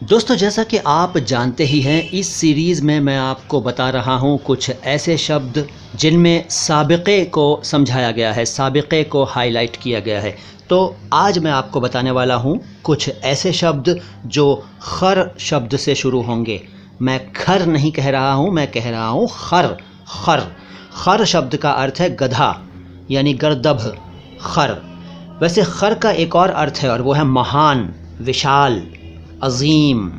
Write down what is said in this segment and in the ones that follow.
दोस्तों, जैसा कि आप जानते ही हैं, इस सीरीज़ में मैं आपको बता रहा हूँ कुछ ऐसे शब्द जिनमें सबक़े को समझाया गया है, सबक़े को हाईलाइट किया गया है। तो आज मैं आपको बताने वाला हूँ कुछ ऐसे शब्द जो खर शब्द से शुरू होंगे। मैं खर नहीं कह रहा हूँ, मैं कह रहा हूँ खर खर। खर शब्द का अर्थ है गधा, यानी गर्दभ, खर। वैसे खर का एक और अर्थ है, और वो है महान, विशाल। अज़ीम।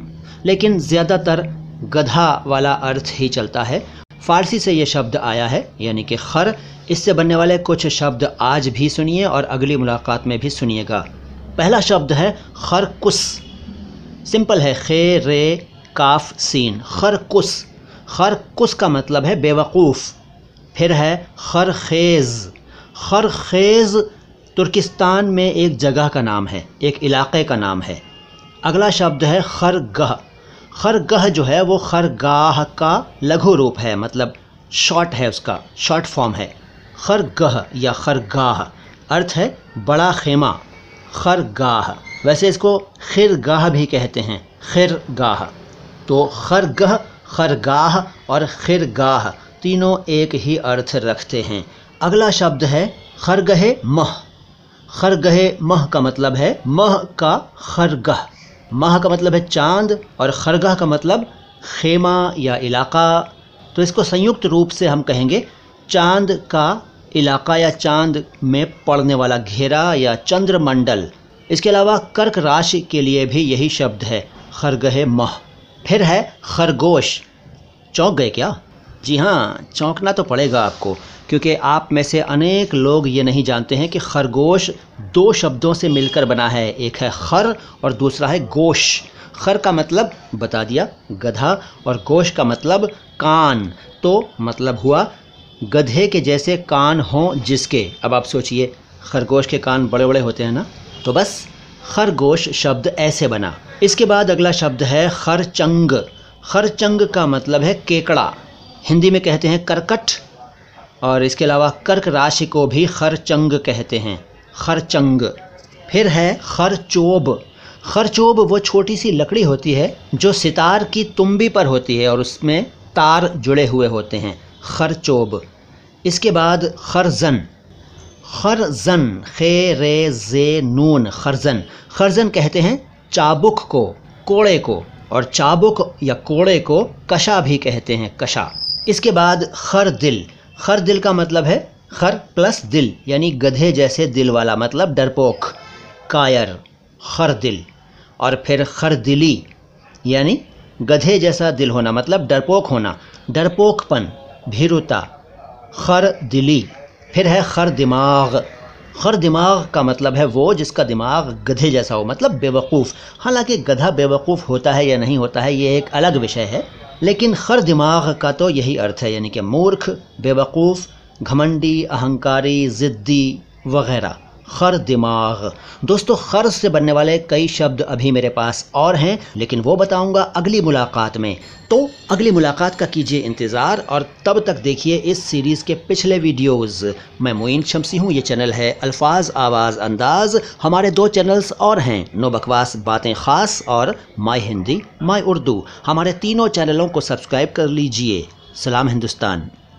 लेकिन ज़्यादातर गधा वाला अर्थ ही चलता है। फ़ारसी से ये शब्द आया है, यानी कि खर। इससे बनने वाले कुछ शब्द आज भी सुनिए और अगली मुलाकात में भी सुनिएगा। पहला शब्द है खरकुस। सिंपल है, खे, रे, काफ, सीन। खरकुस। खरकुस का मतलब है बेवकूफ़। फिर है खरखेज़। खरखेज़ तुर्किस्तान में एक जगह का नाम है, एक इलाके का नाम है। अगला शब्द है खरगह। खरगह जो है, वो खरगाह का लघु रूप है मतलब शॉर्ट है उसका शॉर्ट फॉर्म है। खरगह या खरगाह। अर्थ है बड़ा खेमा, खरगाह। वैसे इसको खिरगाह भी कहते हैं, खिरगाह। तो खरगह, खरगाह और खिरगाह तीनों एक ही अर्थ रखते हैं। अगला शब्द है खरगहे मह। खरगहे मह का मतलब है मह का खरगह। माह का मतलब है चाँद और खरगाह का मतलब खेमा या इलाका। तो इसको संयुक्त रूप से हम कहेंगे चाँद का इलाका या चाँद में पड़ने वाला घेरा या चंद्रमंडल। इसके अलावा कर्क राशि के लिए भी यही शब्द है, खरगह मह। फिर है खरगोश। चौंक गए क्या? जी हाँ चौंकना तो पड़ेगा आपको, क्योंकि आप में से अनेक लोग ये नहीं जानते हैं कि खरगोश दो शब्दों से मिलकर बना है, एक है खर और दूसरा है गोश। खर का मतलब बता दिया, गधा, और गोश का मतलब कान। तो मतलब हुआ, गधे के जैसे कान हों जिसके। अब आप सोचिए, खरगोश के कान बड़े बड़े होते हैं ना? तो बस, खरगोश शब्द ऐसे बना। इसके बाद अगला शब्द है खरचंग। खरचंग का मतलब है केकड़ा। हिंदी में कहते हैं करकट, और इसके अलावा कर्क राशि को भी खरचंग कहते हैं। खरचंग। फिर है खरचोब। खरचोब वो छोटी सी लकड़ी होती है जो सितार की तुम्बी पर होती है, और उसमें तार जुड़े हुए होते हैं। खरचोब। इसके बाद खरजन। खरजन, खे, रे, जे, नून, खरजन। खरजन कहते हैं चाबुक को, कोड़े को, और चाबुक या कोड़े को कशा भी कहते हैं, कशा। इसके बाद खर दिल। खर दिल का मतलब है खर प्लस दिल, यानी गधे जैसे दिल वाला मतलब डरपोक। कायर, खर दिल। और फिर खर दिली, यानी गधे जैसा दिल होना मतलब डरपोक होना। डरपोकपन, भीरुता। खर दिली, फिर है खर दिमाग। खर दिमाग का मतलब है वो जिसका दिमाग गधे जैसा हो मतलब बेवकूफ़। हालाँकि गधा बेवकूफ़ होता है या नहीं होता है, ये एक अलग विषय है। लेकिन खर दिमाग का तो यही अर्थ है, यानी कि मूर्ख, बेवकूफ़, घमंडी, अहंकारी, ज़िद्दी वगैरह। खर दिमाग। दोस्तों, खर से बनने वाले कई शब्द अभी मेरे पास और हैं, लेकिन वो बताऊँगा अगली मुलाकात में। तो अगली मुलाकात का कीजिए इंतज़ार और तब तक देखिए इस सीरीज़ के पिछले वीडियोस मैं मोइन शमसी हूँ, ये चैनल है अल्फाज आवाज़ अंदाज। हमारे दो चैनल्स और हैं, नो बकवास बातें ख़ास और माई हिंदी माई उर्दू। हमारे तीनों चैनलों को सब्सक्राइब कर लीजिए। सलाम हिंदुस्तान।